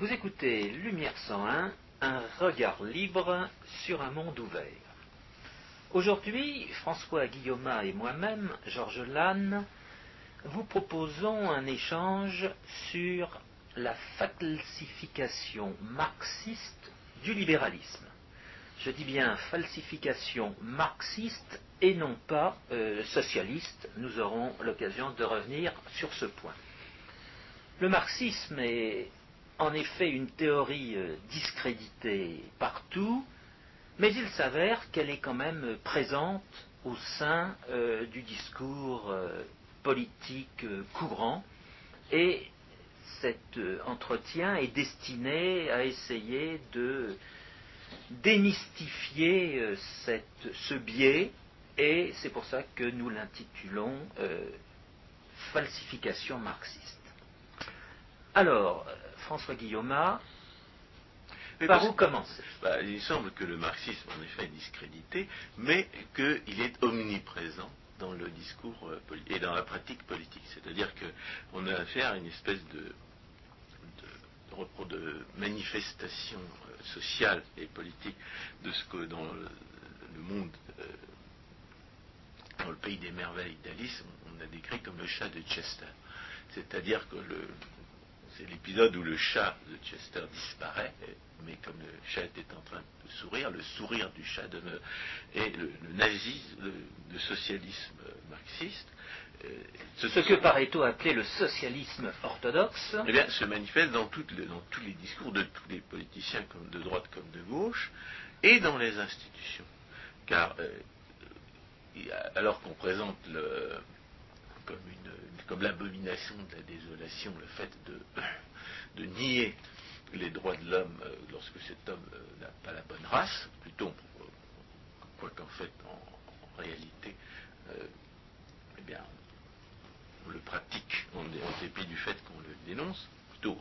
Vous écoutez Lumière 101, un regard libre sur un monde ouvert. Aujourd'hui, François Guillaume et moi-même, Georges Lannes, vous proposons un échange sur la falsification marxiste du libéralisme. Je dis bien falsification marxiste et non pas euh, socialiste. Nous aurons l'occasion de revenir sur ce point. Le marxisme est en effet une théorie euh, discréditée partout, mais il s'avère qu'elle est quand même présente au sein euh, du discours politique courant et cet entretien est destiné à essayer de démystifier ce biais et c'est pour ça que nous l'intitulons euh, Falsification marxiste. Alors, François Guillaume, par où commencer bah, Il semble que le marxisme, en effet, est discrédité, mais qu'il est omniprésent dans le discours euh, et dans la pratique politique. C'est-à-dire qu'on a affaire à une espèce de, de, manifestation euh, sociale et politique de ce que dans le, monde dans le pays des merveilles d'Alice, on a décrit comme le chat de Chester. C'est-à-dire que c'est l'épisode où le chat de Chester disparaît, mais comme le chat était en train de sourire, le sourire du chat de, et le, nazisme, le, socialisme marxiste. Euh, ce, que Pareto appelait le socialisme orthodoxe. Eh bien, se manifeste dans, dans tous les discours de tous les politiciens, comme de droite comme de gauche, et dans les institutions. Car euh, alors qu'on présente comme, l'abomination de la désolation le fait de, nier les droits de l'homme euh, lorsque cet homme euh, n'a pas la bonne race, plutôt, quoi qu'en fait, en, réalité, euh, eh bien, on le pratique en, en dépit du fait qu'on le dénonce, plutôt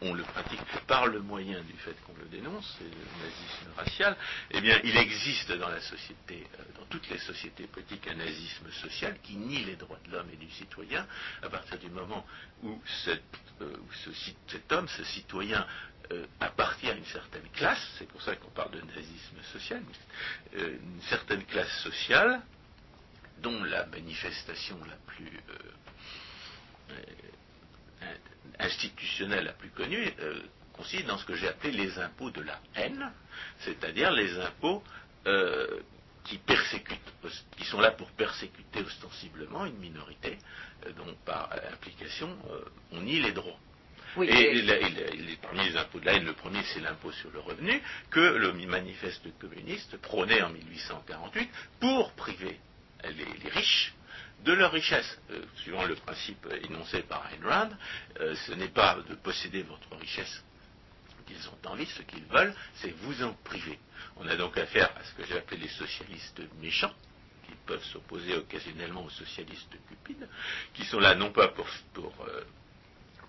on le pratique par le moyen du fait qu'on le dénonce, c'est le nazisme racial, eh bien, il existe dans la société, euh, dans toutes les sociétés politiques, un nazisme social qui nie les droits de l'homme et du citoyen, à partir du moment où, cet euh, homme, ce citoyen, euh, appartient à une certaine classe, c'est pour ça qu'on parle de nazisme social, une certaine classe sociale, dont la manifestation la plus institutionnelle la plus connue euh, consiste dans ce que j'ai appelé les impôts de la haine, c'est-à-dire les impôts euh, qui persécutent, qui sont là pour persécuter ostensiblement une minorité, euh, dont par implication on nie les droits. et, les, parmi les impôts de la haine, le premier c'est l'impôt sur le revenu que le manifeste communiste prônait en 1848 pour priver les riches de leur richesse. Euh, suivant le principe énoncé par Ayn euh, ce n'est pas de posséder votre richesse qu'ils ont envie, ce qu'ils veulent, c'est vous en priver. On a donc affaire à ce que j'ai appelé les socialistes méchants, qui peuvent s'opposer occasionnellement aux socialistes cupides, qui sont là non pas pour, pour, euh,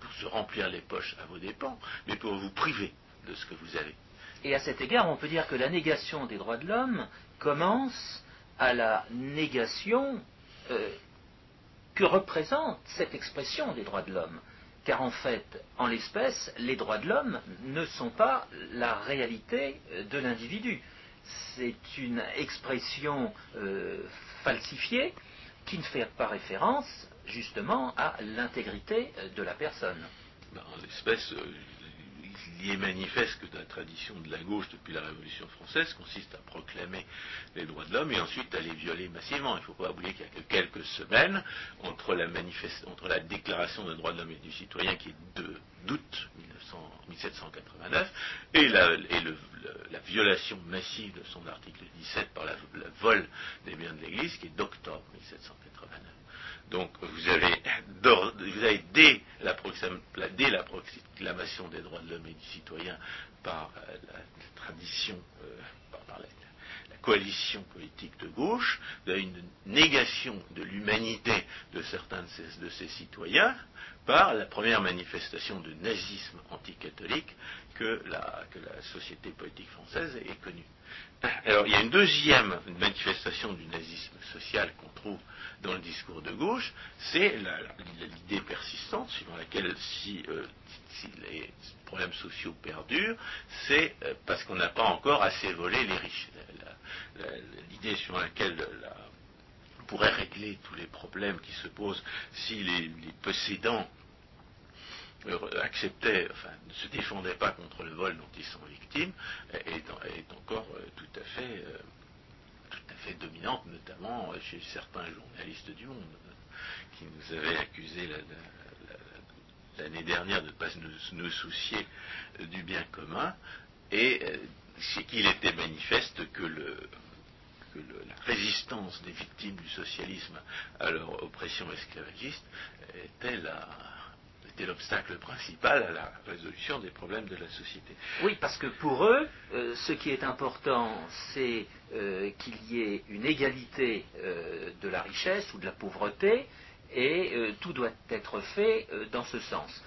pour se remplir les poches à vos dépens, mais pour vous priver de ce que vous avez. Et à cet égard, on peut dire que la négation des droits de l'homme commence à la négation que représente cette expression des droits de l'homme. Car en fait, en l'espèce, les droits de l'homme ne sont pas la réalité euh, de l'individu. C'est une expression euh, falsifiée qui ne fait pas référence justement à l'intégrité de la personne. Il est manifeste que la tradition de la gauche depuis la Révolution française consiste à proclamer les droits de l'homme et ensuite à les violer massivement. Il ne faut pas oublier qu'il y a que quelques semaines entre la, déclaration des droits de l'homme et du citoyen qui est de d'août 1789 et, la, la, violation massive de son article 17 par le vol des biens de l'Église qui est d'octobre 1789. Donc vous avez, dès, la, proclamation des droits de l'homme et du citoyen par euh, la, tradition, euh, par, la, coalition politique de gauche, vous avez une négation de l'humanité de certains de ces, citoyens par la première manifestation de nazisme anticatholique que la, que la société politique française ait connue. Alors, il y a une deuxième manifestation du nazisme social qu'on trouve dans le discours de gauche, c'est l'idée persistante suivant laquelle si, euh, les problèmes sociaux perdurent, c'est euh, parce qu'on n'a pas encore assez volé les riches. L'idée suivant laquelle on pourrait régler tous les problèmes qui se posent si les possédants acceptait, enfin, ne se défendait pas contre le vol dont ils sont victimes, est, encore euh, tout à fait, euh, tout à fait dominante, notamment chez certains journalistes du monde, qui nous avaient accusés l'année dernière de ne pas nous, soucier du bien commun, et c'est euh, qu'il était manifeste que le, la résistance des victimes du socialisme à leur oppression esclavagiste était la, l'obstacle principal à la résolution des problèmes de la société. Oui, parce que pour eux, euh, ce qui est important, c'est euh, qu'il y ait une égalité euh, de la richesse ou de la pauvreté, et tout doit être fait dans ce sens.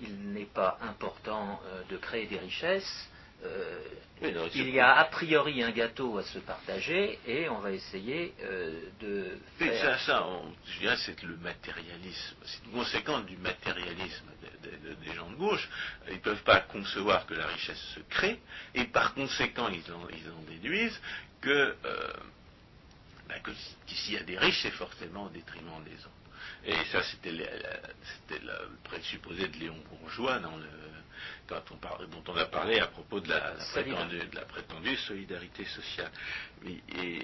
il n'est pas important de créer des richesses euh, il y a a priori un gâteau à se partager et on va essayer euh, de. Faire... ça, je dirais, c'est le matérialisme. C'est une conséquence du matérialisme des gens de gauche. Ils ne peuvent pas concevoir que la richesse se crée et par conséquent, ils en, déduisent que, euh, ben, s'il y a des riches, c'est forcément au détriment des autres. Et ça, c'était le présupposé de Léon Bourgeois dans le, dont on a parlé à propos de la, prétendue, solidarité sociale. Mais, euh,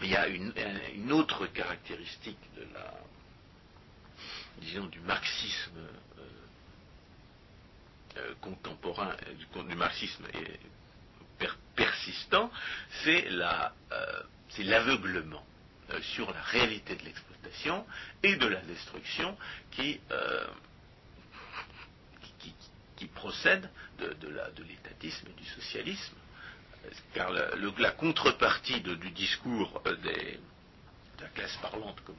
il y a une, autre caractéristique de la, disons, du marxisme euh, euh, contemporain, du, marxisme persistant, c'est l'aveuglement sur la réalité de et de la destruction qui, qui procède de, l'étatisme et du socialisme. Car la, contrepartie du discours euh, des, de la classe parlante, comme,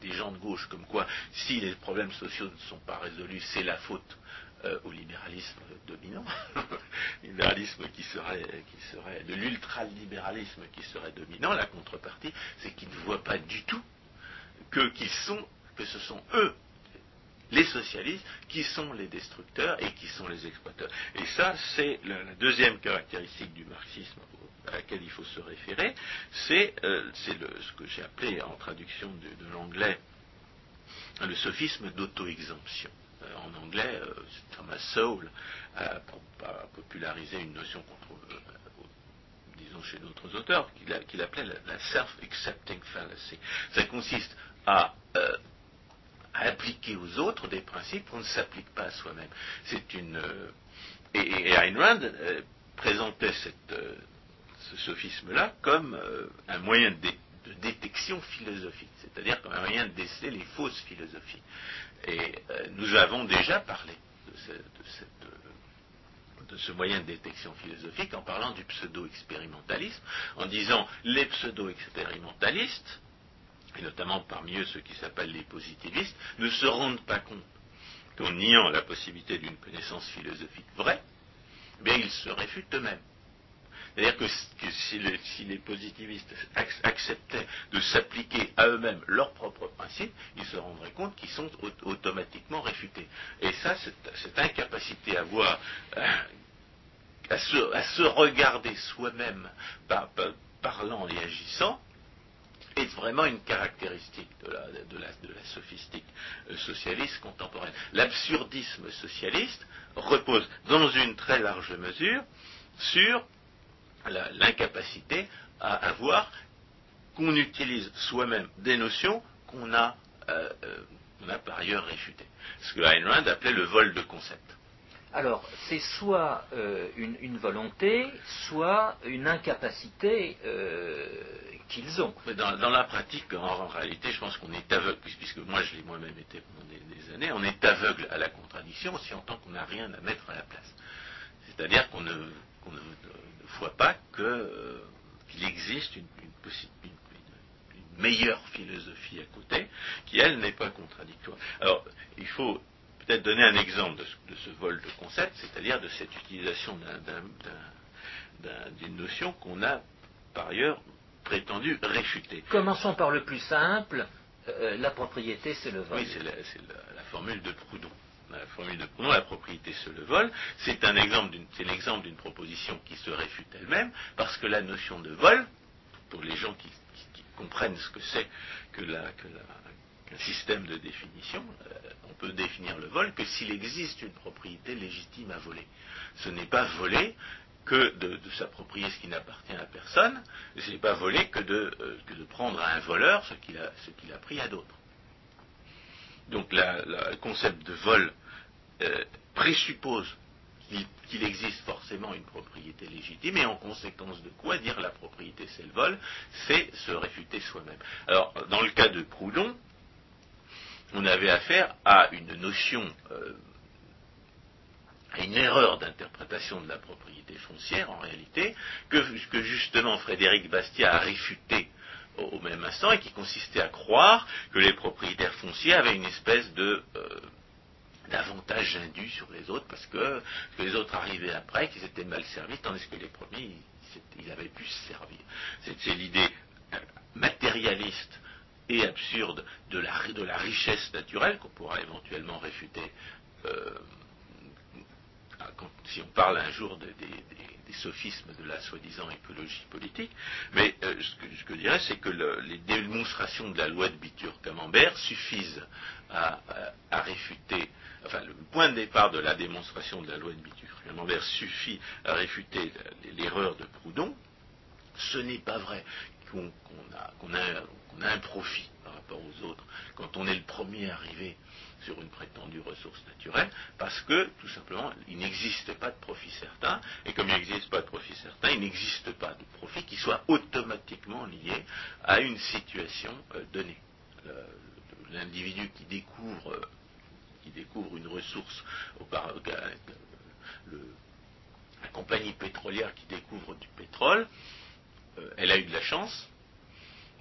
des gens de gauche, comme quoi si les problèmes sociaux ne sont pas résolus, c'est la faute euh, au libéralisme dominant, libéralisme qui serait, qui serait de l'ultralibéralisme qui serait dominant, la contrepartie, c'est qu'ils ne voient pas du tout que, qu'ils sont, que ce sont eux les socialistes qui sont les destructeurs et qui sont les exploiteurs. Et ça, c'est la, deuxième caractéristique du marxisme à laquelle il faut se référer, c'est euh, ce que j'ai appelé en traduction de, l'anglais le sophisme d'auto-exemption. Euh, en anglais, euh, Thomas Sowell a, popularisé une notion qu'on trouve disons chez d'autres auteurs, qu'il appelait la, self-accepting fallacy. Ça consiste à à appliquer aux autres des principes qu'on ne s'applique pas à soi-même. C'est une euh, et, Ayn Rand euh, présentait euh, ce sophisme-là comme un moyen de, détection philosophique, c'est-à-dire comme un moyen de déceler les fausses philosophies. Et nous avons déjà parlé de ce moyen de détection philosophique en parlant du pseudo-expérimentalisme, en disant les pseudo-expérimentalistes et notamment parmi eux ceux qui s'appellent les positivistes, ne se rendent pas compte qu'en niant la possibilité d'une connaissance philosophique vraie, bien ils se réfutent eux-mêmes. C'est-à-dire que, si, les positivistes acceptaient de s'appliquer à eux-mêmes leurs propres principes, ils se rendraient compte qu'ils sont automatiquement réfutés. Et ça, cette, incapacité à voir, euh, à, se, regarder soi-même parlant et agissant, est vraiment une caractéristique de la, sophistique euh, socialiste contemporaine. L'absurdisme socialiste repose dans une très large mesure sur l'incapacité à avoir qu'on utilise soi-même des notions qu'on a, euh, euh, a par ailleurs réfutées. Ce que Ayn Rand appelait le vol de concepts. Alors, c'est soit une, volonté, soit une incapacité qu'ils ont. Dans, la pratique, en, réalité, je pense qu'on est aveugle, puisque moi je l'ai moi-même été pendant des, années, on est aveugle à la contradiction si en tant qu'on n'a rien à mettre à la place. C'est-à-dire qu'on ne, voit pas euh, qu'il existe une, meilleure philosophie à côté, qui elle n'est pas contradictoire. Alors, il faut peut-être donner un exemple de ce, vol de concept, c'est-à-dire de cette utilisation d'une notion qu'on a par ailleurs prétendu réfuter. Commençons par le plus simple, euh, la propriété c'est le vol. Oui, c'est la, formule de Proudhon. La formule de Proudhon, la propriété c'est le vol, c'est un exemple l'exemple d'une proposition qui se réfute elle-même, parce que la notion de vol, pour les gens qui, comprennent ce que c'est que, qu'un système de définition, euh, on peut définir le vol que s'il existe une propriété légitime à voler. Ce n'est pas voler que de, s'approprier ce qui n'appartient à personne, ce n'est pas voler que de, euh, que de, prendre à un voleur ce qu'il a, a, pris à d'autres. Donc le concept de vol euh, présuppose qu'il existe forcément une propriété légitime, et en conséquence de quoi dire la propriété c'est le vol, c'est se réfuter soi-même. Alors, dans le cas de Proudhon, on avait affaire à une notion, euh, à une erreur d'interprétation de la propriété foncière, en réalité, que, justement Frédéric Bastiat a réfuté au, même instant, et qui consistait à croire que les propriétaires fonciers avaient une espèce de... Euh, d'avantage indu sur les autres parce que, les autres arrivaient après, qu'ils étaient mal servis, tandis que les premiers, ils, avaient pu se servir. C'est l'idée euh, matérialiste et absurde de la, richesse naturelle qu'on pourra éventuellement réfuter euh, si on parle un jour des sophismes de la soi-disant écologie politique, mais euh, ce, que, je dirais, c'est que les démonstrations de la loi de Bitur-Camembert suffisent à, réfuter, enfin le point de départ de la démonstration de la loi de Bitur-Camembert suffit à réfuter l'erreur de Proudhon, ce n'est pas vrai qu'on a, un profit par rapport aux autres quand on est le premier arrivé sur une prétendue ressource naturelle, parce que, tout simplement, il n'existe pas de profit certain, et comme il n'existe pas de profit certain, il n'existe pas de profit qui soit automatiquement lié à une situation euh, donnée. L'individu qui découvre, euh, qui découvre une ressource, la compagnie pétrolière qui découvre du pétrole, euh, elle a eu de la chance,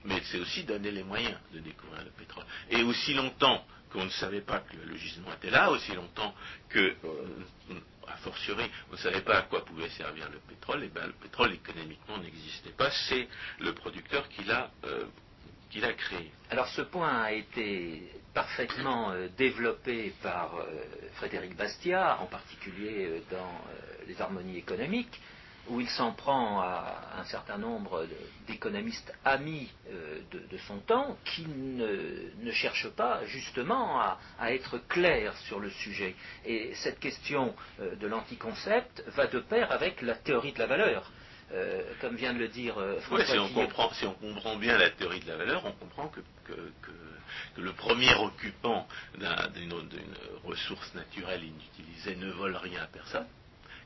mais c'est aussi donner les moyens de découvrir le pétrole. Et aussi longtemps qu'on ne savait pas que le gisement était là, aussi longtemps que, euh, fortiori, on ne savait pas à quoi pouvait servir le pétrole, et bien le pétrole économiquement n'existait pas, c'est le producteur qui l'a euh, créé. Alors ce point a été parfaitement développé par Frédéric Bastiat, en particulier dans les harmonies économiques où il s'en prend à un certain nombre d'économistes amis euh, de, son temps qui ne, cherchent pas justement à, être clairs sur le sujet. Et cette question euh, de l'anticoncept va de pair avec la théorie de la valeur. Euh, comme vient de le dire François si, on comprend, si on comprend bien la théorie de la valeur, on comprend que, le premier occupant d'une ressource naturelle inutilisée ne vole rien à personne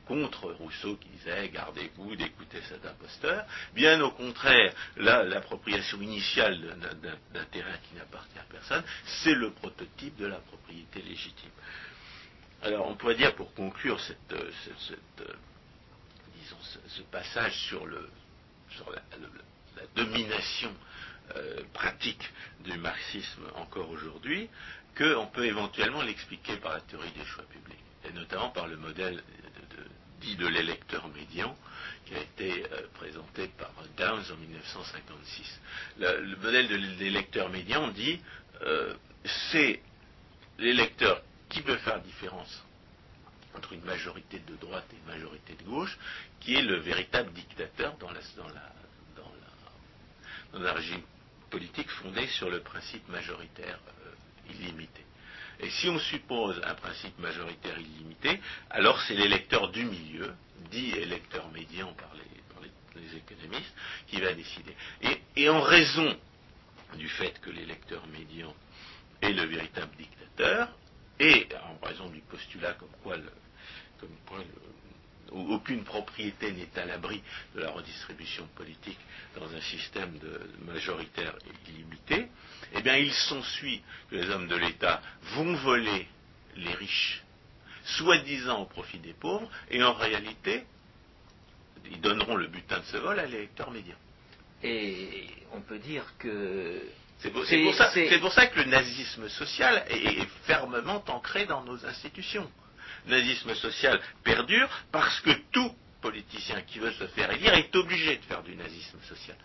contre Rousseau qui disait gardez-vous d'écouter cet imposteur. Bien au contraire, l'appropriation initiale d'un terrain qui n'appartient à personne, c'est le prototype de la propriété légitime. Alors on pourrait dire pour conclure cette, euh, euh, disons, ce, passage sur, le, sur la, domination euh, pratique du marxisme encore aujourd'hui, qu'on peut éventuellement l'expliquer par la théorie des choix publics, et notamment par le modèle de l'électeur médian, qui a été euh, présenté par Downs en 1956. Le, modèle de l'électeur médian dit euh, c'est l'électeur qui peut faire différence entre une majorité de droite et une majorité de gauche, qui est le véritable dictateur dans la, la, la, régime politique fondé sur le principe majoritaire euh, illimité. Et si on suppose un principe majoritaire illimité, alors c'est l'électeur du milieu, dit électeur médian par les, économistes, qui va décider. Et, en raison du fait que l'électeur médian est le véritable dictateur, et en raison du postulat comme quoi, comme quoi aucune propriété n'est à l'abri de la redistribution politique dans un système de majoritaire illimité, eh bien il s'ensuit que les hommes de l'État vont voler les riches, soi-disant au profit des pauvres, et en réalité, ils donneront le butin de ce vol à l'électeur médian. Et on peut dire que C'est pour, ça, pour que le nazisme social est, est fermement ancré dans nos institutions. Le nazisme social perdure parce que tout politicien qui veut se faire élire est obligé de faire du nazisme social.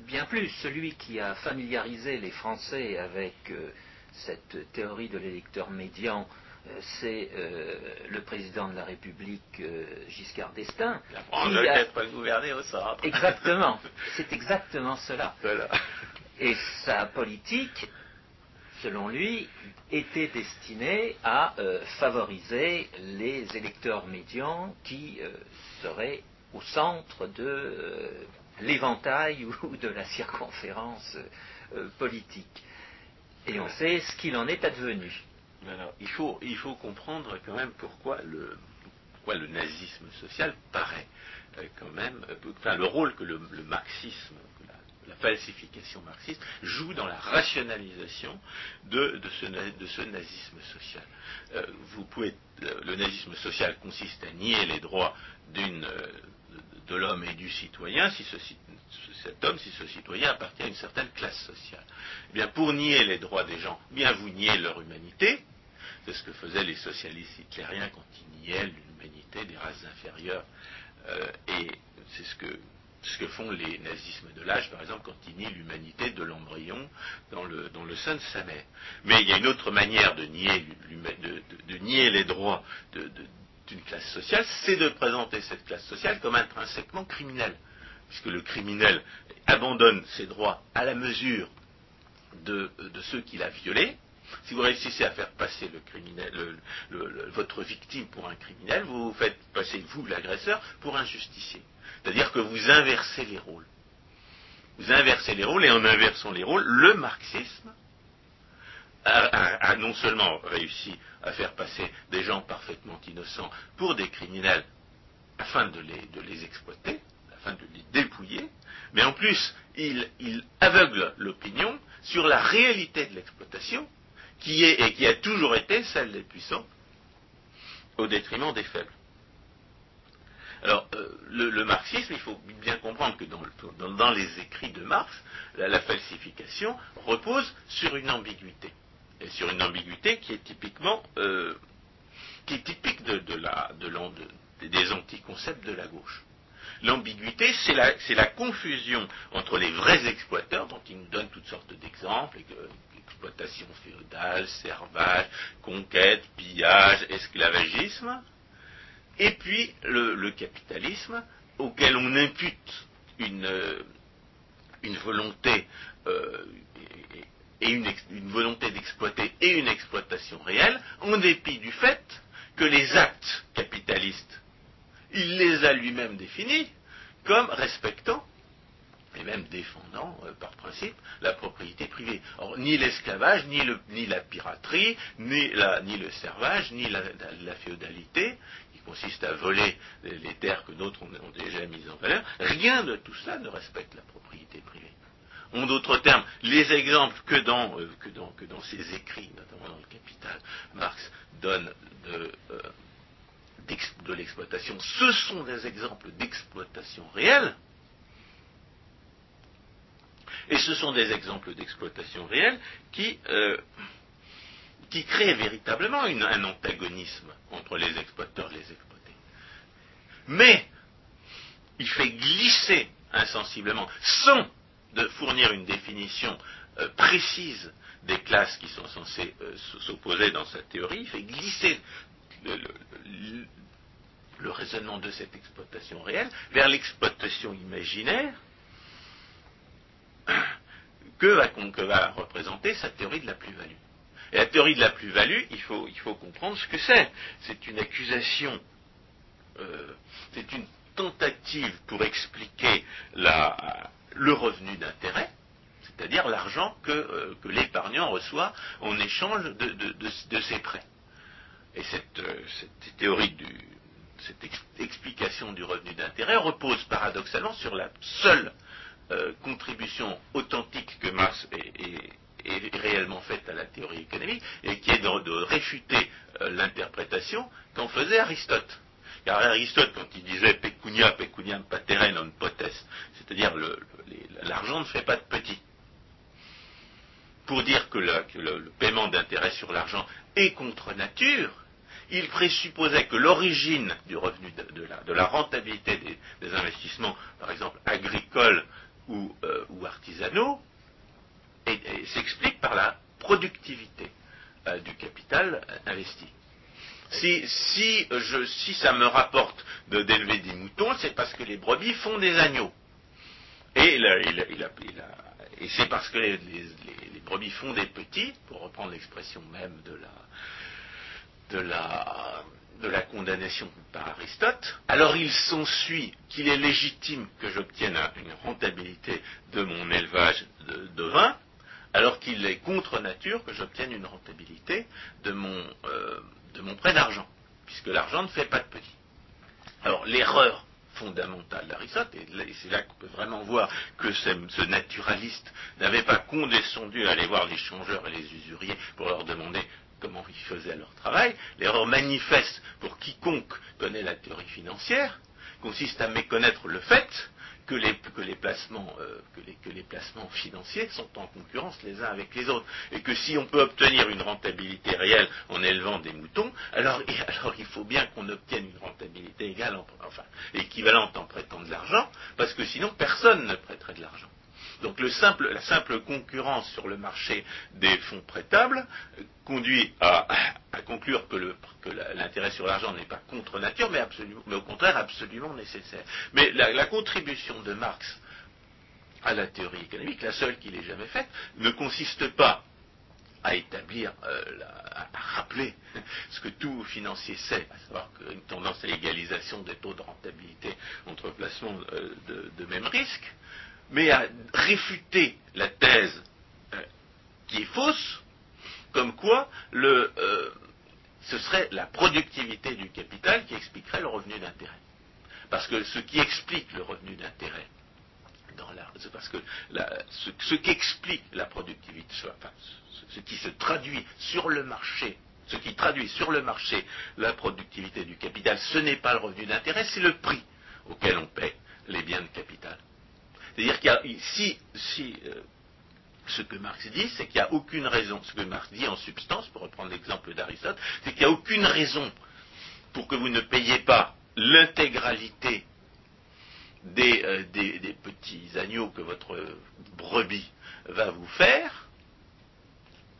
Bien plus, celui qui a familiarisé les Français avec euh, cette théorie de l'électeur médian, euh, c'est euh, le président de la République, Giscard d'Estaing. La France ne a- pas gouverner au centre. Exactement, c'est exactement cela. Voilà. Et sa politique, selon lui, était destinée à euh, favoriser les électeurs médians qui euh, seraient au centre de euh, l'éventail ou de la circonférence politique. Et on sait ce qu'il en est advenu. Alors, il faut, il faut comprendre quand même pourquoi le, pourquoi le nazisme social paraît quand même, enfin, le rôle que le, marxisme, la falsification marxiste joue dans la rationalisation de, ce, nazisme social. Euh, vous pouvez, euh, le nazisme social consiste à nier les droits euh, de, l'homme et du citoyen si cet homme, si ce citoyen appartient à une certaine classe sociale. Eh bien, pour nier les droits des gens, bien vous niez leur humanité. C'est ce que faisaient les socialistes hitlériens quand ils niaient l'humanité des races inférieures. Et c'est ce que, ce que font les nazismes de l'âge, par exemple, quand ils nient l'humanité de l'embryon dans le, sein de sa mère. Mais il y a une autre manière de nier, les droits d'une classe sociale, c'est de présenter cette classe sociale comme intrinsèquement criminelle puisque le criminel abandonne ses droits à la mesure de, de ceux qu'il a violés. Si vous réussissez à faire passer votre victime pour un criminel, vous faites passer vous, l'agresseur, pour un justicier. C'est-à-dire que vous inversez les rôles. Vous inversez les rôles, et en inversant les rôles, le marxisme a, non seulement réussi à faire passer des gens parfaitement innocents pour des criminels afin de les, exploiter, afin de les dépouiller, mais en plus, il aveugle l'opinion sur la réalité de l'exploitation, qui est et qui a toujours été celle des puissants, au détriment des faibles. Alors, euh, le, marxisme, il faut bien comprendre que dans, le- dans- dans les écrits de Marx, la, falsification repose sur une ambiguïté. Et sur une ambiguïté qui est typiquement, euh, qui est typique des anticoncepts de la gauche. L'ambiguïté, c'est la, confusion entre les vrais exploiteurs, dont il nous donne toutes sortes d'exemples, que- exploitation féodale, servage, conquête, pillage, esclavagisme, et puis le, capitalisme, auquel on impute une, euh, volonté euh, et, une volonté d'exploiter et une exploitation réelle, en dépit du fait que les actes capitalistes, il les a lui-même définis comme respectant et même défendant euh, par principe la propriété privée. Or, ni l'esclavage, ni, la piraterie, ni, le servage, ni la, féodalité, qui consiste à voler les, terres que d'autres ont, déjà mises en valeur, rien de tout cela ne respecte la propriété privée. En d'autres termes, les exemples que dans, euh, ses écrits, notamment dans le Capital, Marx donne de, euh, de l'exploitation, ce sont des exemples d'exploitation réelle, et ce sont des exemples d'exploitation réelle qui, euh, qui créent véritablement un antagonisme entre les exploiteurs et les exploités. Mais il fait glisser insensiblement, sans de fournir une définition euh, précise des classes qui sont censées euh, s'opposer dans sa théorie, il fait glisser le- raisonnement de cette exploitation réelle vers l'exploitation imaginaire que va, représenter sa théorie de la plus-value. Et la théorie de la plus-value, il faut, comprendre ce que c'est. C'est une accusation, euh, c'est une tentative pour expliquer le revenu d'intérêt, c'est-à-dire l'argent que, euh, l'épargnant reçoit en échange de, ses prêts. Et cette, euh, cette théorie du, cette ex- explication du revenu d'intérêt repose paradoxalement sur la seule euh, contribution authentique que Marx est réellement faite à la théorie économique et qui est de, réfuter euh, l'interprétation qu'en faisait Aristote. Car Aristote, quand il disait pecunia pecuniam patere non potest, c'est-à-dire le- l'argent ne fait pas de petit. Pour dire que le, paiement d'intérêt sur l'argent est contre nature, il présupposait que l'origine du revenu de, la, rentabilité des, investissements, par exemple agricoles ou, euh, artisanaux, s'explique par la productivité euh, du capital investi. Si, ça me rapporte d'élever des moutons, c'est parce que les brebis font des agneaux. Et, c'est parce que les, brebis font des petits, pour reprendre l'expression même de la, condamnation par Aristote, alors il s'ensuit qu'il est légitime que j'obtienne une rentabilité de mon élevage de vin, alors qu'il est contre nature que j'obtienne une rentabilité de mon, euh, de mon prêt d'argent, puisque l'argent ne fait pas de petit. Alors l'erreur fondamentale d'Aristote, et c'est là qu'on peut vraiment voir que ce, naturaliste n'avait pas condescendu à aller voir les changeurs et les usuriers pour leur demander comment ils faisaient leur travail, l'erreur manifeste pour quiconque connaît la théorie financière consiste à méconnaître le fait que les, que les, placements, euh, que, les, placements financiers sont en concurrence les uns avec les autres. Et que si on peut obtenir une rentabilité réelle en élevant des moutons, alors, il faut bien qu'on obtienne une rentabilité égale, équivalente en prêtant de l'argent, parce que sinon personne ne prêterait de l'argent. Donc la simple concurrence sur le marché des fonds prêtables euh, conduit à, conclure que l'intérêt sur l'argent n'est pas contre nature, mais, au contraire absolument nécessaire. Mais la, contribution de Marx à la théorie économique, la seule qu'il ait jamais faite, ne consiste pas à établir, euh, à rappeler ce que tout financier sait, à savoir qu'une tendance à l'égalisation des taux de rentabilité entre placements euh, de, même risque, mais à réfuter la thèse euh, qui est fausse, comme quoi euh, ce serait la productivité du capital qui expliquerait le revenu d'intérêt. Parce que ce qui explique le revenu d'intérêt, parce que ce, qui explique la productivité, ce qui se traduit sur le marché, ce qui traduit sur le marché la productivité du capital, ce n'est pas le revenu d'intérêt, c'est le prix auquel on paie les biens de capital. C'est-à-dire qu'il y a, si, euh, ce que Marx dit, c'est qu'il n'y a aucune raison, ce que Marx dit en substance, pour reprendre l'exemple d'Aristote, c'est qu'il n'y a aucune raison pour que vous ne payiez pas l'intégralité des, euh, petits agneaux que votre brebis va vous faire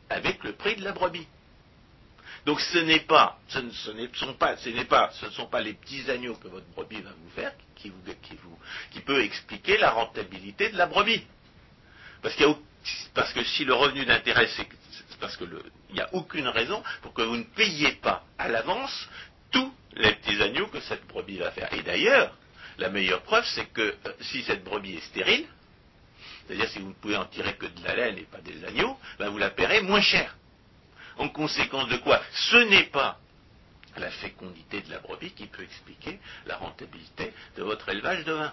avec le prix de la brebis. Donc ce n'est pas, ce ne, sont pas, les petits agneaux que votre brebis va vous faire qui, peut expliquer la rentabilité de la brebis. Parce que si le revenu d'intérêt, c'est parce qu'il n'y a aucune raison pour que vous ne payiez pas à l'avance tous les petits agneaux que cette brebis va faire. Et d'ailleurs, la meilleure preuve, c'est que euh, si cette brebis est stérile, c'est-à-dire si vous ne pouvez en tirer que de la laine et pas des agneaux, ben vous la paierez moins cher. En conséquence de quoi Ce n'est pas la fécondité de la brebis qui peut expliquer la rentabilité de votre élevage de vin.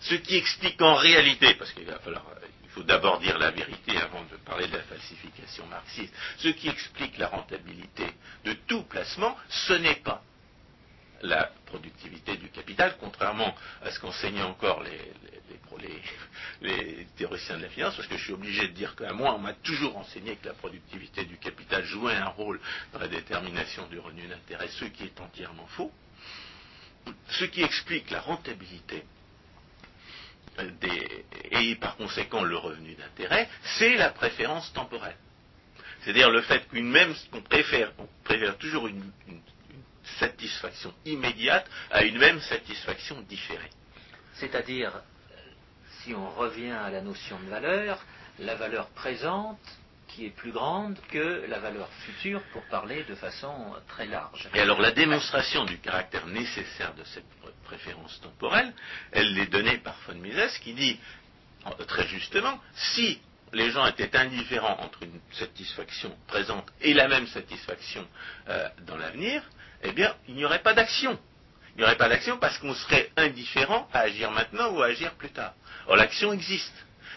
Ce qui explique en réalité, parce qu'il va falloir, faut d'abord dire la vérité avant de parler de la falsification marxiste, ce qui explique la rentabilité de tout placement, ce n'est pas la productivité du capital, contrairement à ce qu'enseignaient encore les, théoriciens de la finance, parce que je suis obligé de dire qu'à moi, on m'a toujours enseigné que la productivité du capital jouait un rôle dans la détermination du revenu d'intérêt, ce qui est entièrement faux. Ce qui explique la rentabilité et par conséquent le revenu d'intérêt, c'est la préférence temporelle. C'est-à-dire le fait qu'une même, qu'on préfère, on préfère toujours une satisfaction immédiate à une même satisfaction différée. C'est-à-dire, si on revient à la notion de valeur, la valeur présente qui est plus grande que la valeur future pour parler de façon très large. Et alors la démonstration du caractère nécessaire de cette préférence temporelle, elle est donnée par von Mises qui dit très justement, si les gens étaient indifférents entre une satisfaction présente et la même satisfaction euh, dans l'avenir, eh bien, il n'y aurait pas d'action. Il n'y aurait pas d'action parce qu'on serait indifférent à agir maintenant ou à agir plus tard. Or, l'action existe.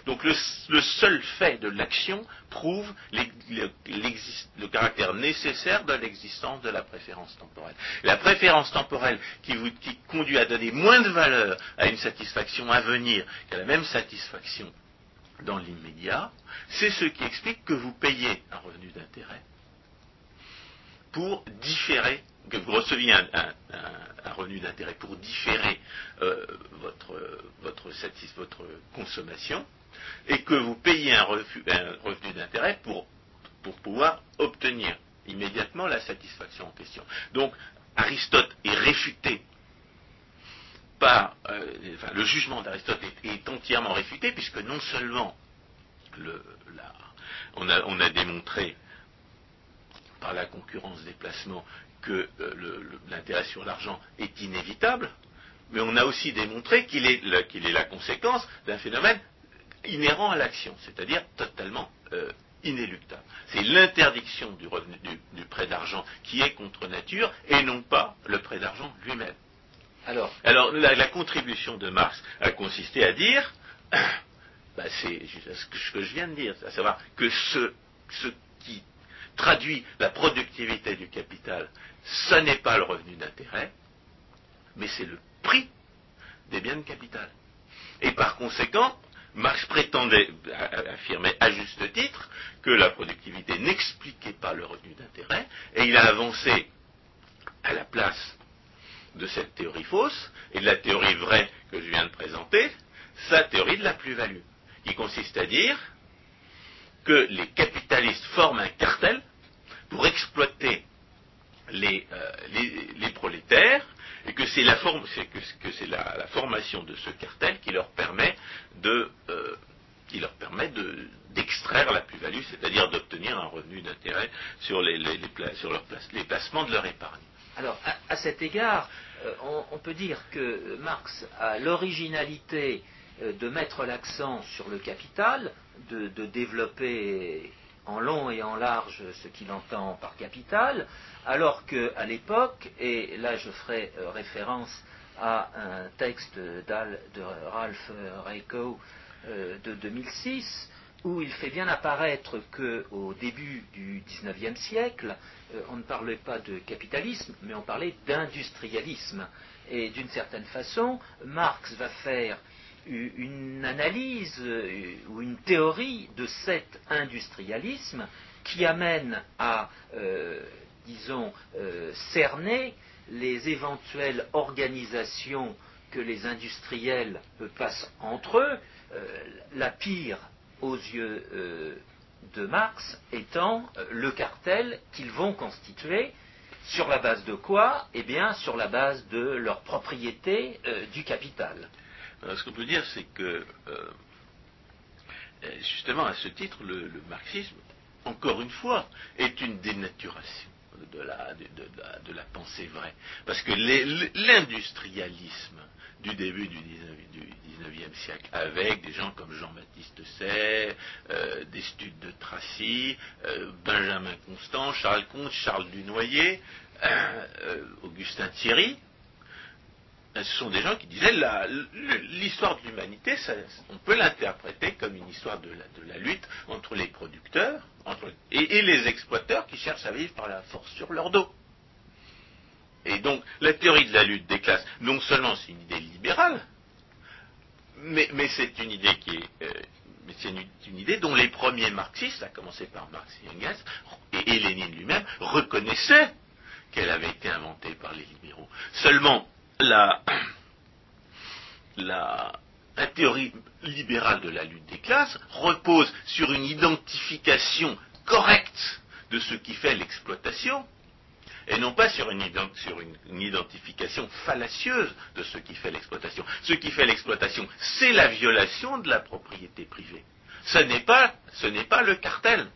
Donc le, seul fait de l'action prouve le, caractère nécessaire de l'existence de la préférence temporelle. La préférence temporelle qui vous qui conduit à donner moins de valeur à une satisfaction à venir qu'à la même satisfaction dans l'immédiat, c'est ce qui explique que vous payez un revenu d'intérêt pour différer, que vous receviez un, revenu d'intérêt pour différer euh, votre, votre, votre, consommation, et que vous payez un, revenu d'intérêt pour, pour pouvoir obtenir immédiatement la satisfaction en question. Donc, Aristote est réfuté par, euh, enfin, le jugement d'Aristote est, entièrement réfuté, puisque non seulement le, on, a, on, a, démontré par la concurrence des placements que euh, l'intérêt sur l'argent est inévitable, mais on a aussi démontré qu'il est, est, la conséquence d'un phénomène inhérent à l'action, c'est-à-dire totalement euh, inéluctable. C'est l'interdiction du, du, prêt d'argent qui est contre nature et non pas le prêt d'argent lui-même. Alors, Alors la, contribution de Marx a consisté à dire, bah, c'est ce que je viens de dire, à savoir que ce, ce qui traduit la productivité du capital, ce n'est pas le revenu d'intérêt, mais c'est le prix des biens de capital. Et par conséquent, Marx prétendait, affirmer à juste titre, que la productivité n'expliquait pas le revenu d'intérêt, et il a avancé à la place de cette théorie fausse et de la théorie vraie que je viens de présenter, sa théorie de la plus-value, qui consiste à dire que les capitalistes forment un cartel pour exploiter les, euh, prolétaires et que c'est la, formation de ce cartel qui leur permet de euh, leur permet d'extraire la plus-value, c'est-à-dire d'obtenir un revenu d'intérêt sur, les, les placements de leur épargne. Alors, à, cet égard, euh, on, peut dire que Marx a l'originalité de mettre l'accent sur le capital, de, développer en long et en large ce qu'il entend par capital, alors qu'à l'époque, et là je ferai euh, référence à un texte de Ralph Reiko euh, de 2006, où il fait bien apparaître qu'au début du XIXe siècle, euh, on ne parlait pas de capitalisme, mais on parlait d'industrialisme. Et d'une certaine façon, Marx va faire une analyse euh, ou une théorie de cet industrialisme qui amène à, euh, disons, euh, cerner les éventuelles organisations que les industriels passent entre eux, la pire aux yeux de Marx étant le cartel qu'ils vont constituer sur la base de quoi? Eh bien, sur la base de leur propriété du capital. Euh, ce qu'on peut dire, c'est que, euh, justement, à ce titre, le, marxisme, encore une fois, est une dénaturation de la, pensée vraie. Parce que l'industrialisme du début du 19e siècle, avec des gens comme Jean-Baptiste Say, euh, des Studes de Tracy, Benjamin Constant, Charles Comte, Charles Dunoyer, Augustin Thierry, ce sont des gens qui disaient l'histoire de l'humanité, on peut l'interpréter comme une histoire de la, lutte entre les producteurs et, les exploiteurs qui cherchent à vivre par la force sur leur dos. Et donc, la théorie de la lutte des classes, non seulement c'est une idée libérale, mais, c'est une idée qui est, euh, une, dont les premiers marxistes, à commencer par Marx et Engels, et, et Lénine lui-même, reconnaissaient qu'elle avait été inventée par les libéraux. Seulement, la, théorie libérale de la lutte des classes repose sur une identification correcte de ce qui fait l'exploitation, et non pas sur, une, identification fallacieuse de ce qui fait l'exploitation. Ce qui fait l'exploitation, c'est la violation de la propriété privée. Ce n'est pas, pas le cartel.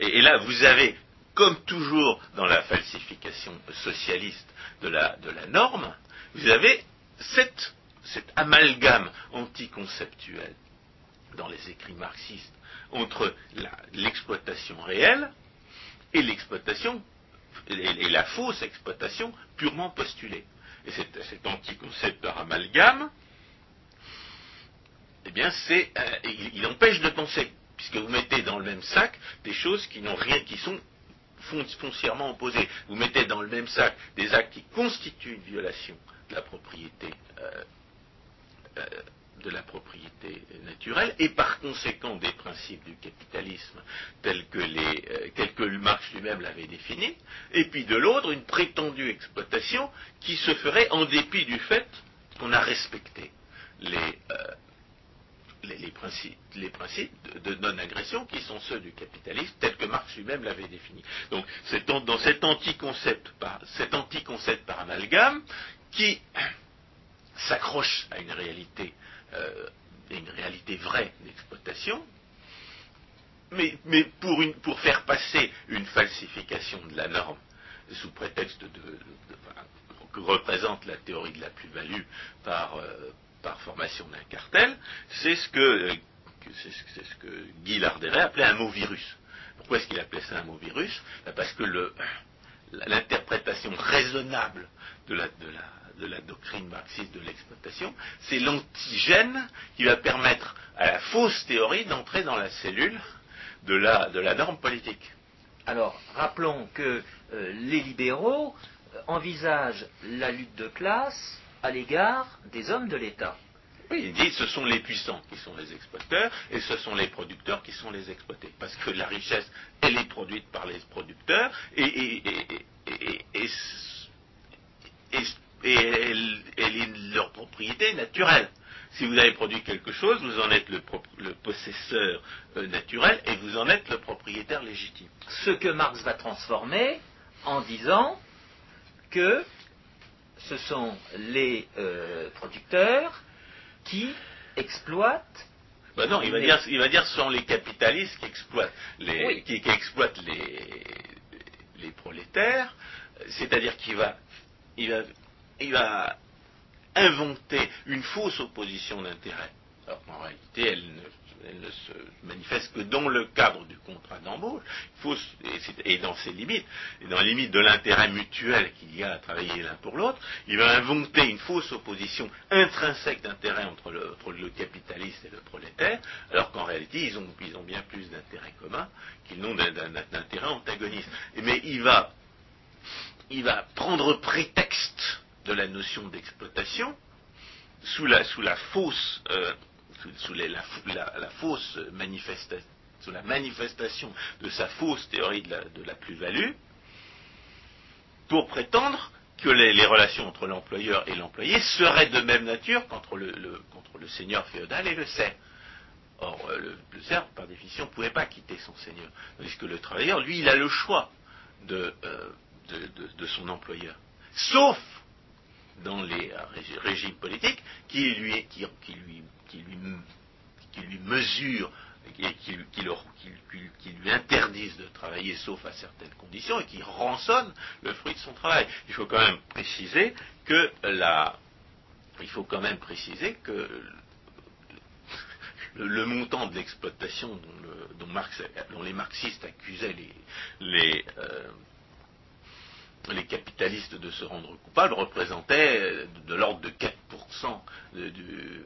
et, là, vous avez, comme toujours dans la falsification socialiste, de la, norme, vous avez cette, cet amalgame anticonceptuel dans les écrits marxistes entre l'exploitation réelle et l'exploitation et, la fausse exploitation purement postulée. Et cet, anticoncept par amalgame eh bien, euh, il, il empêche de penser, puisque vous mettez dans le même sac des choses qui n'ont rien, qui sont foncièrement opposées. Vous mettez dans le même sac des actes qui constituent une violation de la propriété, euh, euh, naturelle, et par conséquent des principes du capitalisme tels que, euh, Marx lui-même l'avait défini, et puis de l'autre, une prétendue exploitation qui se ferait en dépit du fait qu'on a respecté les, les, principes, les principes de, non-agression qui sont ceux du capitalisme tels que Marx lui-même l'avait défini. Donc c'est dans cet anti-concept par, cet anti-concept par amalgame qui s'accroche à une réalité, euh, une réalité vraie d'exploitation, mais, pour, faire passer une falsification de la norme sous prétexte de, représente la théorie de la plus-value par, euh, par formation d'un cartel, c'est ce que, euh, c'est ce, que Guy Larderet appelait un mot virus. Pourquoi est-ce qu'il appelait ça un mot virus? Ben Parce que l'interprétation raisonnable de la, doctrine marxiste de l'exploitation, c'est l'antigène qui va permettre à la fausse théorie d'entrer dans la cellule de la, norme politique. Alors, rappelons que euh, les libéraux envisagent la lutte de classe à l'égard des hommes de l'État. Oui, il dit ce sont les puissants qui sont les exploiteurs et ce sont les producteurs qui sont les exploités. Parce que la richesse, elle est produite par les producteurs et, et, et, et, et- et- et elle, elle est leur propriété naturelle. Si vous avez produit quelque chose, vous en êtes le, pro- le possesseur euh, naturel et vous en êtes le propriétaire légitime. Ce que Marx va transformer en disant que ce sont les euh, producteurs qui exploitent Ben non, il va dire, il va dire ce sont les capitalistes qui exploitent les, Oui. qui, qui exploitent les, les prolétaires, c'est-à-dire qu'il va, il va, il va inventer une fausse opposition d'intérêt. Alors qu'en réalité, elle ne, elle ne se manifeste que dans le cadre du contrat d'embauche, et, et dans ses limites, et dans les limites de l'intérêt mutuel qu'il y a à travailler l'un pour l'autre, il va inventer une fausse opposition intrinsèque d'intérêt entre le, capitaliste et le prolétaire, alors qu'en réalité, ils ont, bien plus d'intérêts communs qu'ils n'ont d'intérêts antagonistes. Mais il va, il va prendre prétexte de la notion d'exploitation sous la, sous la fausse, euh, sous, la, fausse manifestation, sous la manifestation de sa fausse théorie de la, plus-value, pour prétendre que les, relations entre l'employeur et l'employé seraient de même nature qu'entre le, qu'entre le seigneur féodal et le serf. Or, euh, le, serf, par définition, ne pouvait pas quitter son seigneur. Tandis que le travailleur, lui, il a le choix de, euh, son employeur. Sauf dans les euh, régi- régimes politiques qui lui, qui lui, qui lui, qui lui mesurent et qui, qui qui- qui- lui interdisent de travailler sauf à certaines conditions et qui rançonnent le fruit de son travail. Il faut quand même préciser que la, il faut quand même préciser que le, montant de l'exploitation dont, le- dont les marxistes accusaient les, les, euh, les capitalistes de se rendre coupables représentait de l'ordre de 4% de- du,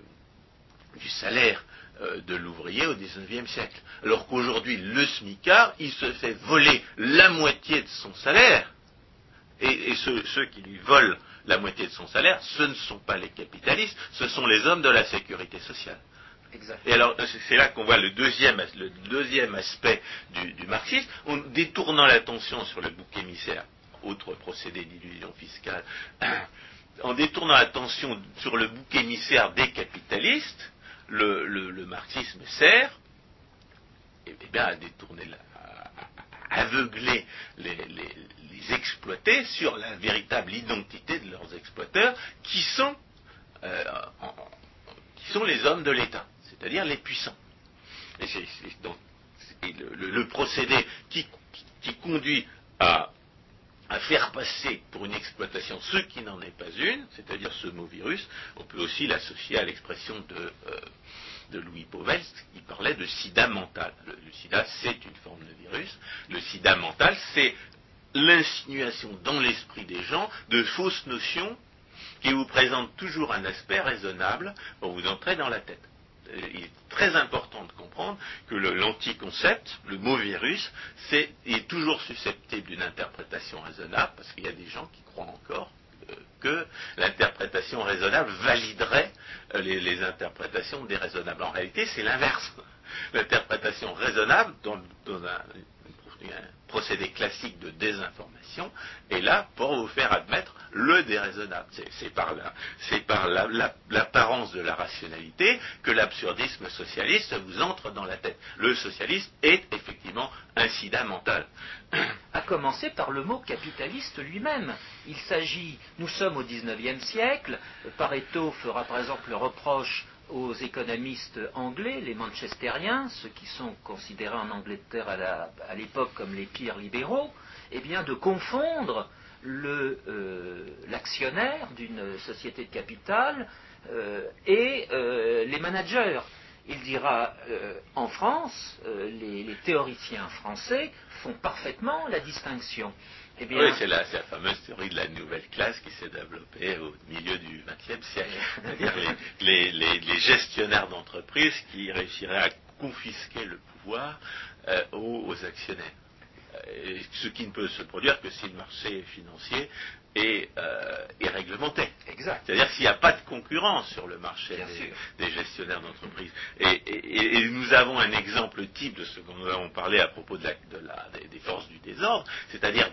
du salaire euh, de l'ouvrier au XIXe siècle. Alors qu'aujourd'hui, le SMICAR, il se fait voler la moitié de son salaire. Et, et ceux, ceux qui lui volent la moitié de son salaire, ce ne sont pas les capitalistes, ce sont les hommes de la sécurité sociale. Exact. Et alors, c'est- là qu'on voit le deuxième, as- le deuxième aspect du, du marxisme, en détournant l'attention sur le bouc émissaire, autre procédé d'illusion fiscale, en détournant l'attention sur le bouc émissaire des capitalistes, le, marxisme sert eh bien, à détourner, à- aveugler les, les- les exploités sur la véritable identité de leurs exploiteurs, qui sont, euh, qui sont les hommes de l'État, c'est-à-dire les puissants. Et c'est donc le, le- procédé qui- qui conduit à, à faire passer pour une exploitation ce qui n'en est pas une, c'est-à-dire ce mot virus, on peut aussi l'associer à l'expression de, euh, Louis Pauwels qui parlait de sida mental. Le, le sida, c'est une forme de virus. Le sida mental, c'est l'insinuation dans l'esprit des gens de fausses notions qui vous présentent toujours un aspect raisonnable pour vous entrer dans la tête. Il est très important de comprendre que l'anticoncept, le mot virus, est toujours susceptible d'une interprétation raisonnable, parce qu'il y a des gens qui croient encore euh, que l'interprétation raisonnable validerait euh, les, interprétations déraisonnables. En réalité, c'est l'inverse. L'interprétation raisonnable, dans, un, procédé classique de désinformation est là pour vous faire admettre le déraisonnable. C'est par l'apparence de la rationalité que l'absurdisme socialiste vous entre dans la tête. Le socialisme est effectivement incidamental. À commencer par le mot capitaliste lui-même. Il s'agit, nous sommes au XIXe siècle, Pareto fera par exemple le reproche aux économistes anglais, les manchestériens, ceux qui sont considérés en Angleterre à l'époque comme les pires libéraux, eh bien de confondre euh, l'actionnaire d'une société de capital euh, et euh, les managers. Il dira en France, les théoriciens français font parfaitement la distinction. Eh oui, c'est la, fameuse théorie de la nouvelle classe qui s'est développée au milieu du XXe siècle. C'est-à-dire les, gestionnaires d'entreprise qui réussiraient à confisquer le pouvoir euh, aux, actionnaires. Euh, ce qui ne peut se produire que si le marché financier est, euh, réglementé. Exact. C'est-à-dire s'il n'y a pas de concurrence sur le marché des, gestionnaires d'entreprise. Et, nous avons un exemple type de ce que nous avons parlé à propos de des, forces du désordre, c'est-à-dire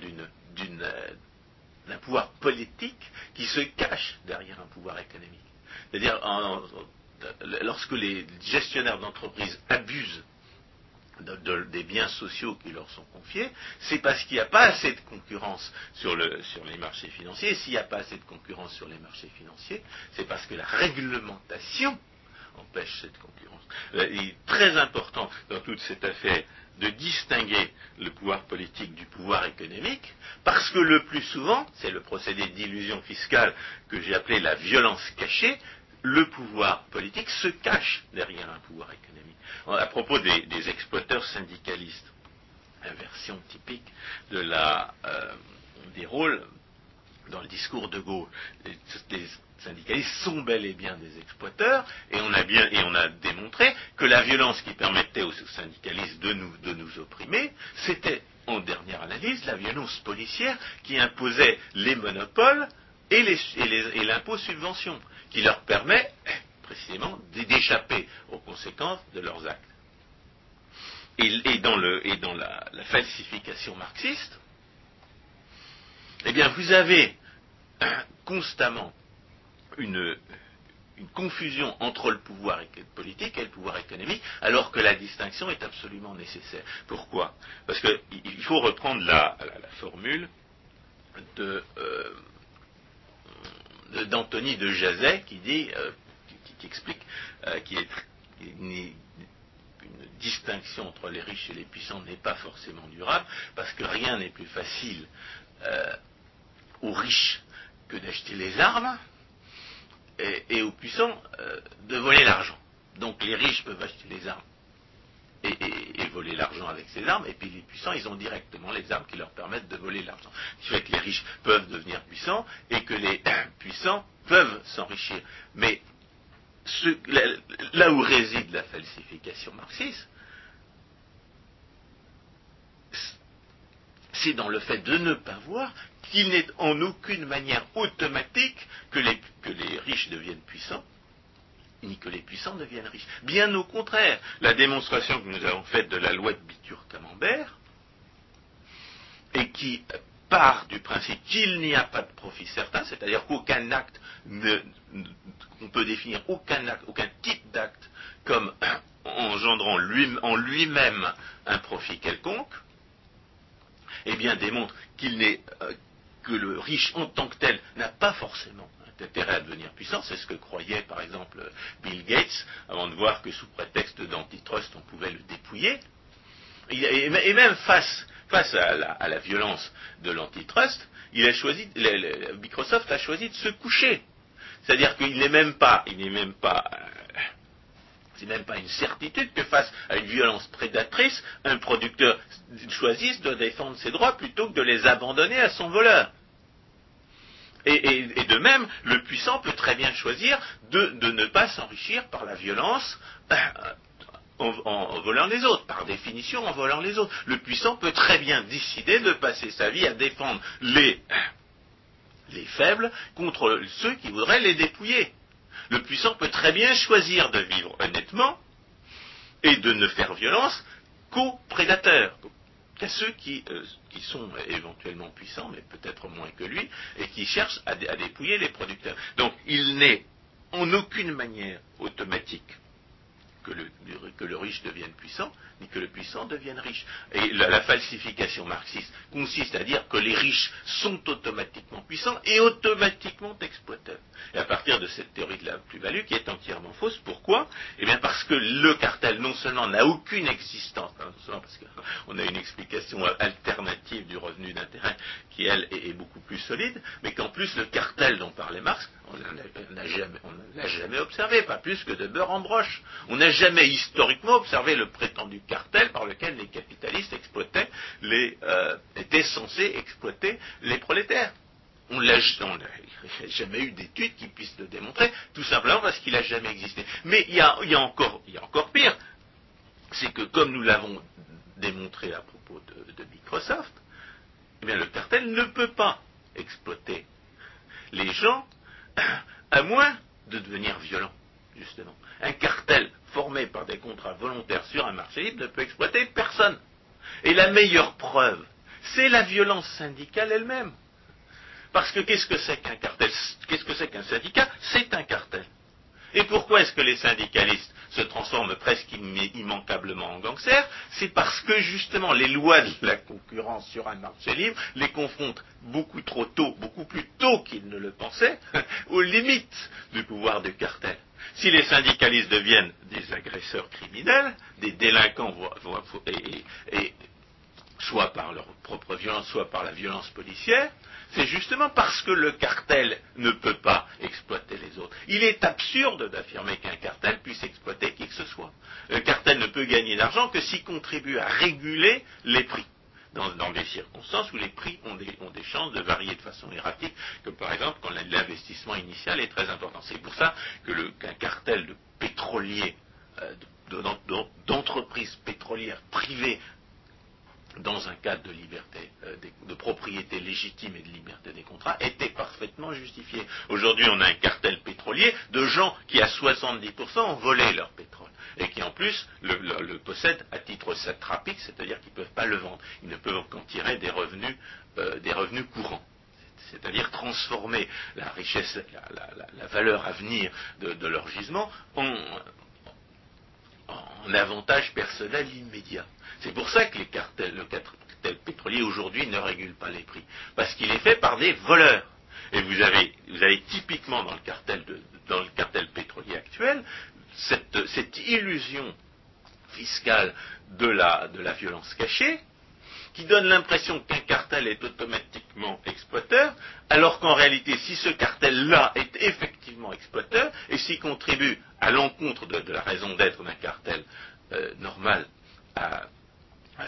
d'un pouvoir politique qui se cache derrière un pouvoir économique. C'est-à-dire lorsque les gestionnaires d'entreprise abusent des biens sociaux qui leur sont confiés, c'est parce qu'il n'y a pas assez de concurrence sur, les marchés financiers. S'il n'y a pas assez de concurrence sur les marchés financiers, c'est parce que la réglementation empêche cette concurrence. Euh, il est très important dans toute cette affaire de distinguer le pouvoir politique du pouvoir économique, parce que le plus souvent, c'est le procédé d'illusion fiscale que j'ai appelé la violence cachée, le pouvoir politique se cache derrière un pouvoir économique. À propos des, exploiteurs syndicalistes, inversion typique euh, des rôles dans le discours de Gaulle. Les, syndicalistes sont bel et bien des exploiteurs, et on a démontré que la violence qui permettait aux syndicalistes de nous opprimer, c'était en dernière analyse la violence policière qui imposait les monopoles et l'impôt subvention qui leur permet précisément d'échapper aux conséquences de leurs actes. Et, dans, la, falsification marxiste, eh bien, vous avez constamment une, confusion entre le pouvoir politique et le pouvoir économique, alors que la distinction est absolument nécessaire. Pourquoi? Parce qu'il faut reprendre la, formule de, euh, d'Anthony de Jazet qui dit, euh, qui, explique euh, distinction entre les riches et les puissants n'est pas forcément durable, parce que rien n'est plus facile euh, aux riches que d'acheter les armes, et, aux puissants de voler l'argent. Donc les riches peuvent acheter les armes voler l'argent avec ces armes, et puis les puissants, ils ont directement les armes qui leur permettent de voler l'argent. Ce qui fait que les riches peuvent devenir puissants et que les puissants peuvent s'enrichir. Mais là où réside la falsification marxiste, c'est dans le fait de ne pas voir qu'il n'est en aucune manière automatique que les riches deviennent puissants ni que les puissants deviennent riches. Bien au contraire, la démonstration que nous avons faite de la loi de Bitur-Camembert, et qui part du principe qu'il n'y a pas de profit certain, c'est-à-dire qu'aucun acte ne, peut définir aucun type d'acte comme engendrant en lui-même un profit quelconque, eh bien démontre qu'il n'est euh, que le riche en tant que tel n'a pas forcément intérêt à devenir puissant. C'est ce que croyait par exemple Bill Gates avant de voir que sous prétexte d'antitrust on pouvait le dépouiller. Et même face, à, la, violence de l'antitrust, Microsoft a choisi de se coucher. C'est-à-dire qu'il n'est même pas, il n'est même pas, euh, c'est même pas une certitude que face à une violence prédatrice, un producteur choisisse de défendre ses droits plutôt que de les abandonner à son voleur. Et, de même, le puissant peut très bien choisir de, ne pas s'enrichir par la violence euh, en, volant les autres, par définition en volant les autres. Le puissant peut très bien décider de passer sa vie à défendre les, les faibles contre ceux qui voudraient les dépouiller. Le puissant peut très bien choisir de vivre honnêtement et de ne faire violence qu'aux prédateurs, qu'à ceux qui, euh, qui, sont éventuellement puissants, mais peut-être moins que lui, et qui cherchent à dépouiller les producteurs. Donc il n'est en aucune manière automatique que le, que le, riche devienne puissant, ni que le puissant devienne riche. Et la, falsification marxiste consiste à dire que les riches sont automatiquement puissants et automatiquement exploiteurs. Et à partir de cette théorie de la plus-value qui est entièrement fausse, pourquoi? Eh bien parce que le cartel non seulement n'a aucune existence, hein, non seulement parce qu'on a une explication alternative du revenu d'intérêt qui, elle, est, beaucoup plus solide, mais qu'en plus le cartel dont parlait Marx, on ne l'a jamais, observé, pas plus que de beurre en broche. On n'a jamais historiquement observé le prétendu cartel par lequel les capitalistes exploitaient les, euh, étaient censés exploiter les prolétaires. On n'a jamais eu d'études qui puissent le démontrer, tout simplement parce qu'il n'a jamais existé. Mais il y a, encore, pire, c'est que comme nous l'avons démontré à propos de, Microsoft, eh bien le cartel ne peut pas exploiter les gens à moins de devenir violent, justement. Un cartel formé par des contrats volontaires sur un marché libre ne peut exploiter personne. Et la meilleure preuve, c'est la violence syndicale elle-même. Parce que qu'est-ce que c'est qu'un cartel? Qu'est-ce que c'est qu'un syndicat? C'est un cartel. Et pourquoi est-ce que les syndicalistes se transforment presque immanquablement en gangsters C'est parce que justement les lois de la concurrence sur un marché libre les confrontent beaucoup trop tôt, beaucoup plus tôt qu'ils ne le pensaient, aux limites du pouvoir du cartel. Si les syndicalistes deviennent des agresseurs criminels, des délinquants, soit par leur propre violence, soit par la violence policière, c'est justement parce que le cartel ne peut pas exploiter les autres. Il est absurde d'affirmer qu'un cartel puisse exploiter qui que ce soit. Le cartel ne peut gagner d'argent que s'il contribue à réguler les prix. Dans, des circonstances où les prix ont des, chances de varier de façon erratique, comme par exemple quand l'investissement initial est très important. C'est pour ça qu'un cartel de pétroliers, euh, d'entreprises pétrolières privées dans un cadre de liberté, euh, de propriété légitime et de liberté des contrats, était parfaitement justifié. Aujourd'hui, on a un cartel pétrolier de gens qui, à 70%, ont volé leur pétrole et qui, en plus, le, possèdent à titre satrapique, c'est-à-dire qu'ils ne peuvent pas le vendre. Ils ne peuvent qu'en tirer des revenus, euh, courants c'est-à-dire transformer la richesse, la, valeur à venir de, leur gisement en, en avantage personnel immédiat. C'est pour ça que le cartel pétrolier aujourd'hui ne régule pas les prix. Parce qu'il est fait par des voleurs. Et vous avez, typiquement dans le cartel, pétrolier actuel cette, illusion fiscale de la, de la violence cachée qui donne l'impression qu'un cartel est automatiquement exploiteur, alors qu'en réalité, si ce cartel-là est effectivement exploiteur, et s'il contribue à l'encontre de, la raison d'être d'un cartel euh, normal à,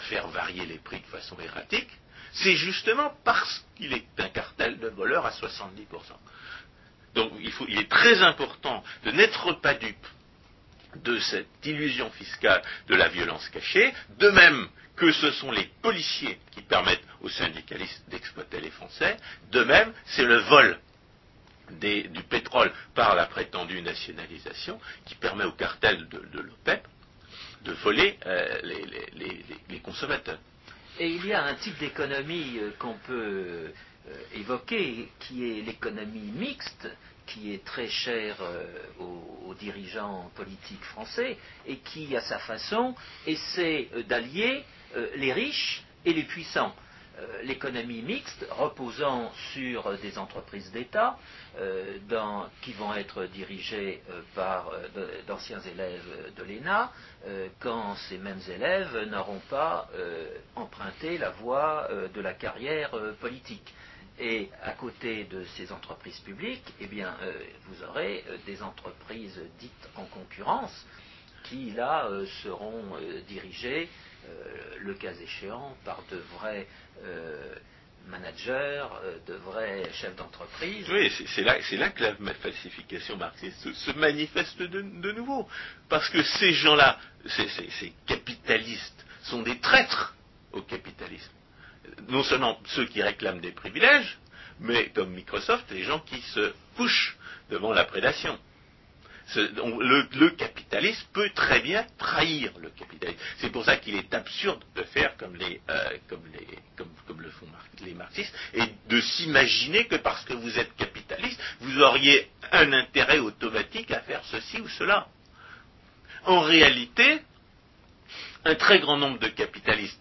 faire varier les prix de façon erratique, c'est justement parce qu'il est un cartel de voleurs à 70%. Donc il, il est très important de n'être pas dupe de cette illusion fiscale de la violence cachée, de même que ce sont les policiers qui permettent aux syndicalistes d'exploiter les Français, de même c'est le vol du pétrole par la prétendue nationalisation qui permet au cartel de, l'OPEP de voler euh, les, consommateurs. Et il y a un type d'économie euh, qu'on peut euh, évoquer qui est l'économie mixte, qui est très cher aux, dirigeants politiques français et qui, à sa façon, essaie d'allier les riches et les puissants. Euh, l'économie mixte reposant sur des entreprises d'État euh, qui vont être dirigées euh, par d'anciens élèves de l'ENA quand ces mêmes élèves n'auront pas emprunté la voie de la carrière politique. Et à côté de ces entreprises publiques, eh bien, vous aurez des entreprises dites en concurrence qui, là, seront dirigées, le cas échéant, par de vrais euh, managers, euh, de vrais chefs d'entreprise. Oui, c'est là, que la falsification marxiste se, manifeste de, nouveau. Parce que ces gens-là, ces capitalistes, sont des traîtres au capitalisme. Non seulement ceux qui réclament des privilèges, mais comme Microsoft, les gens qui se couchent devant la prédation. Le, capitaliste peut très bien trahir le capitalisme. C'est pour ça qu'il est absurde de faire comme, les, euh, comme, les, comme, le font les marxistes et de s'imaginer que parce que vous êtes capitaliste, vous auriez un intérêt automatique à faire ceci ou cela. En réalité, un très grand nombre de capitalistes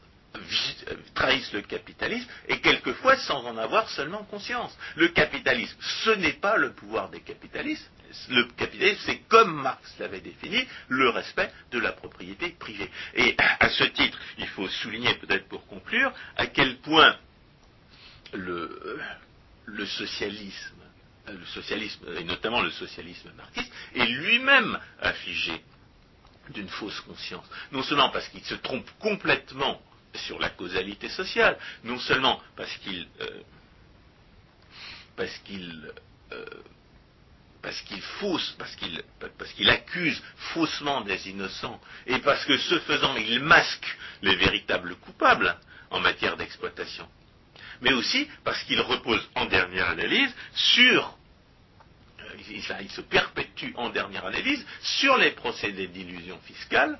trahissent le capitalisme et quelquefois sans en avoir seulement conscience. Le capitalisme, ce n'est pas le pouvoir des capitalistes. Le capitalisme, c'est comme Marx l'avait défini, le respect de la propriété privée. Et à ce titre, il faut souligner peut-être pour conclure à quel point le, le socialisme, le socialisme, et notamment le socialisme marxiste, est lui-même affligé d'une fausse conscience. Non seulement parce qu'il se trompe complètement sur la causalité sociale, non seulement parce qu'il euh, parce qu'il euh, parce qu'il fausse, parce qu'il parce qu'il accuse faussement des innocents, et parce que ce faisant, il masque les véritables coupables en matière d'exploitation. Mais aussi parce qu'il repose en dernière analyse sur euh, il, se perpétue en dernière analyse sur les procédés d'illusion fiscale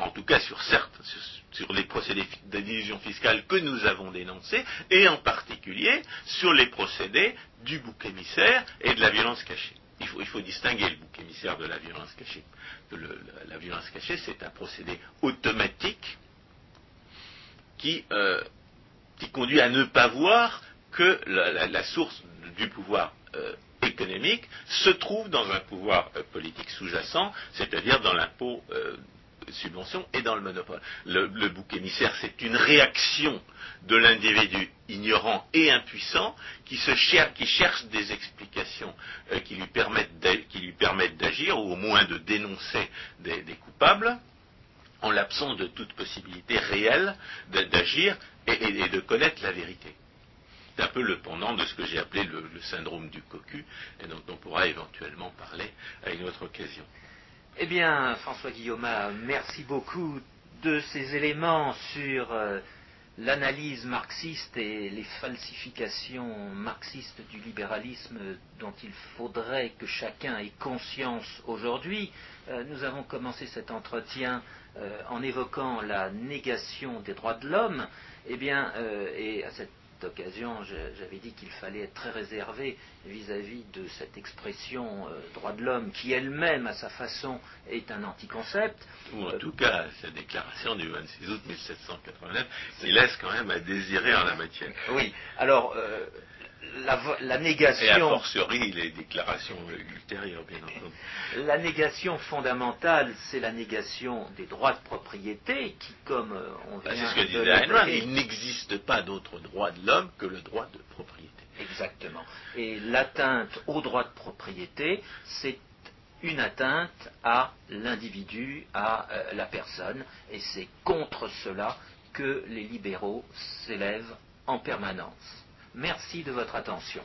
en tout cas sur, certes, sur, les procédés d'illusion fiscale que nous avons dénoncés, et en particulier sur les procédés du bouc émissaire et de la violence cachée. Il faut, distinguer le bouc émissaire de la violence cachée. la, violence cachée, c'est un procédé automatique qui, euh, conduit à ne pas voir que la, source du pouvoir euh, économique se trouve dans un pouvoir euh, politique sous-jacent, c'est-à-dire dans l'impôt subvention et dans le monopole. Le, bouc émissaire, c'est une réaction de l'individu ignorant et impuissant qui, cherche des explications euh, qui lui permettent d'agir, ou au moins de dénoncer des, coupables, en l'absence de toute possibilité réelle d'agir et, de connaître la vérité. C'est un peu le pendant de ce que j'ai appelé le, le, syndrome du cocu, et dont on pourra éventuellement parler à une autre occasion. Eh bien, François Guillaume, merci beaucoup de ces éléments sur euh, l'analyse marxiste et les falsifications marxistes du libéralisme dont il faudrait que chacun ait conscience aujourd'hui. Euh, nous avons commencé cet entretien euh, en évoquant la négation des droits de l'homme. Eh bien, et à cette occasion, j'avais dit qu'il fallait être très réservé vis-à-vis de cette expression euh, droit de l'homme, qui elle-même, à sa façon, est un anticoncept. Ou en tout cas, sa déclaration du 26 août 1789, qui laisse quand même à désirer en la matière. Oui. Alors, euh, la, négation. Et a fortiori les déclarations ultérieures, bien entendu. La négation fondamentale, c'est la négation des droits de propriété, qui, comme euh, on bah, vient ce que disait il n'existe pas d'autre droit de l'homme que le droit de propriété. Exactement. Et l'atteinte au droit de propriété, c'est une atteinte à l'individu, à euh, la personne, et c'est contre cela que les libéraux s'élèvent en permanence. Merci de votre attention.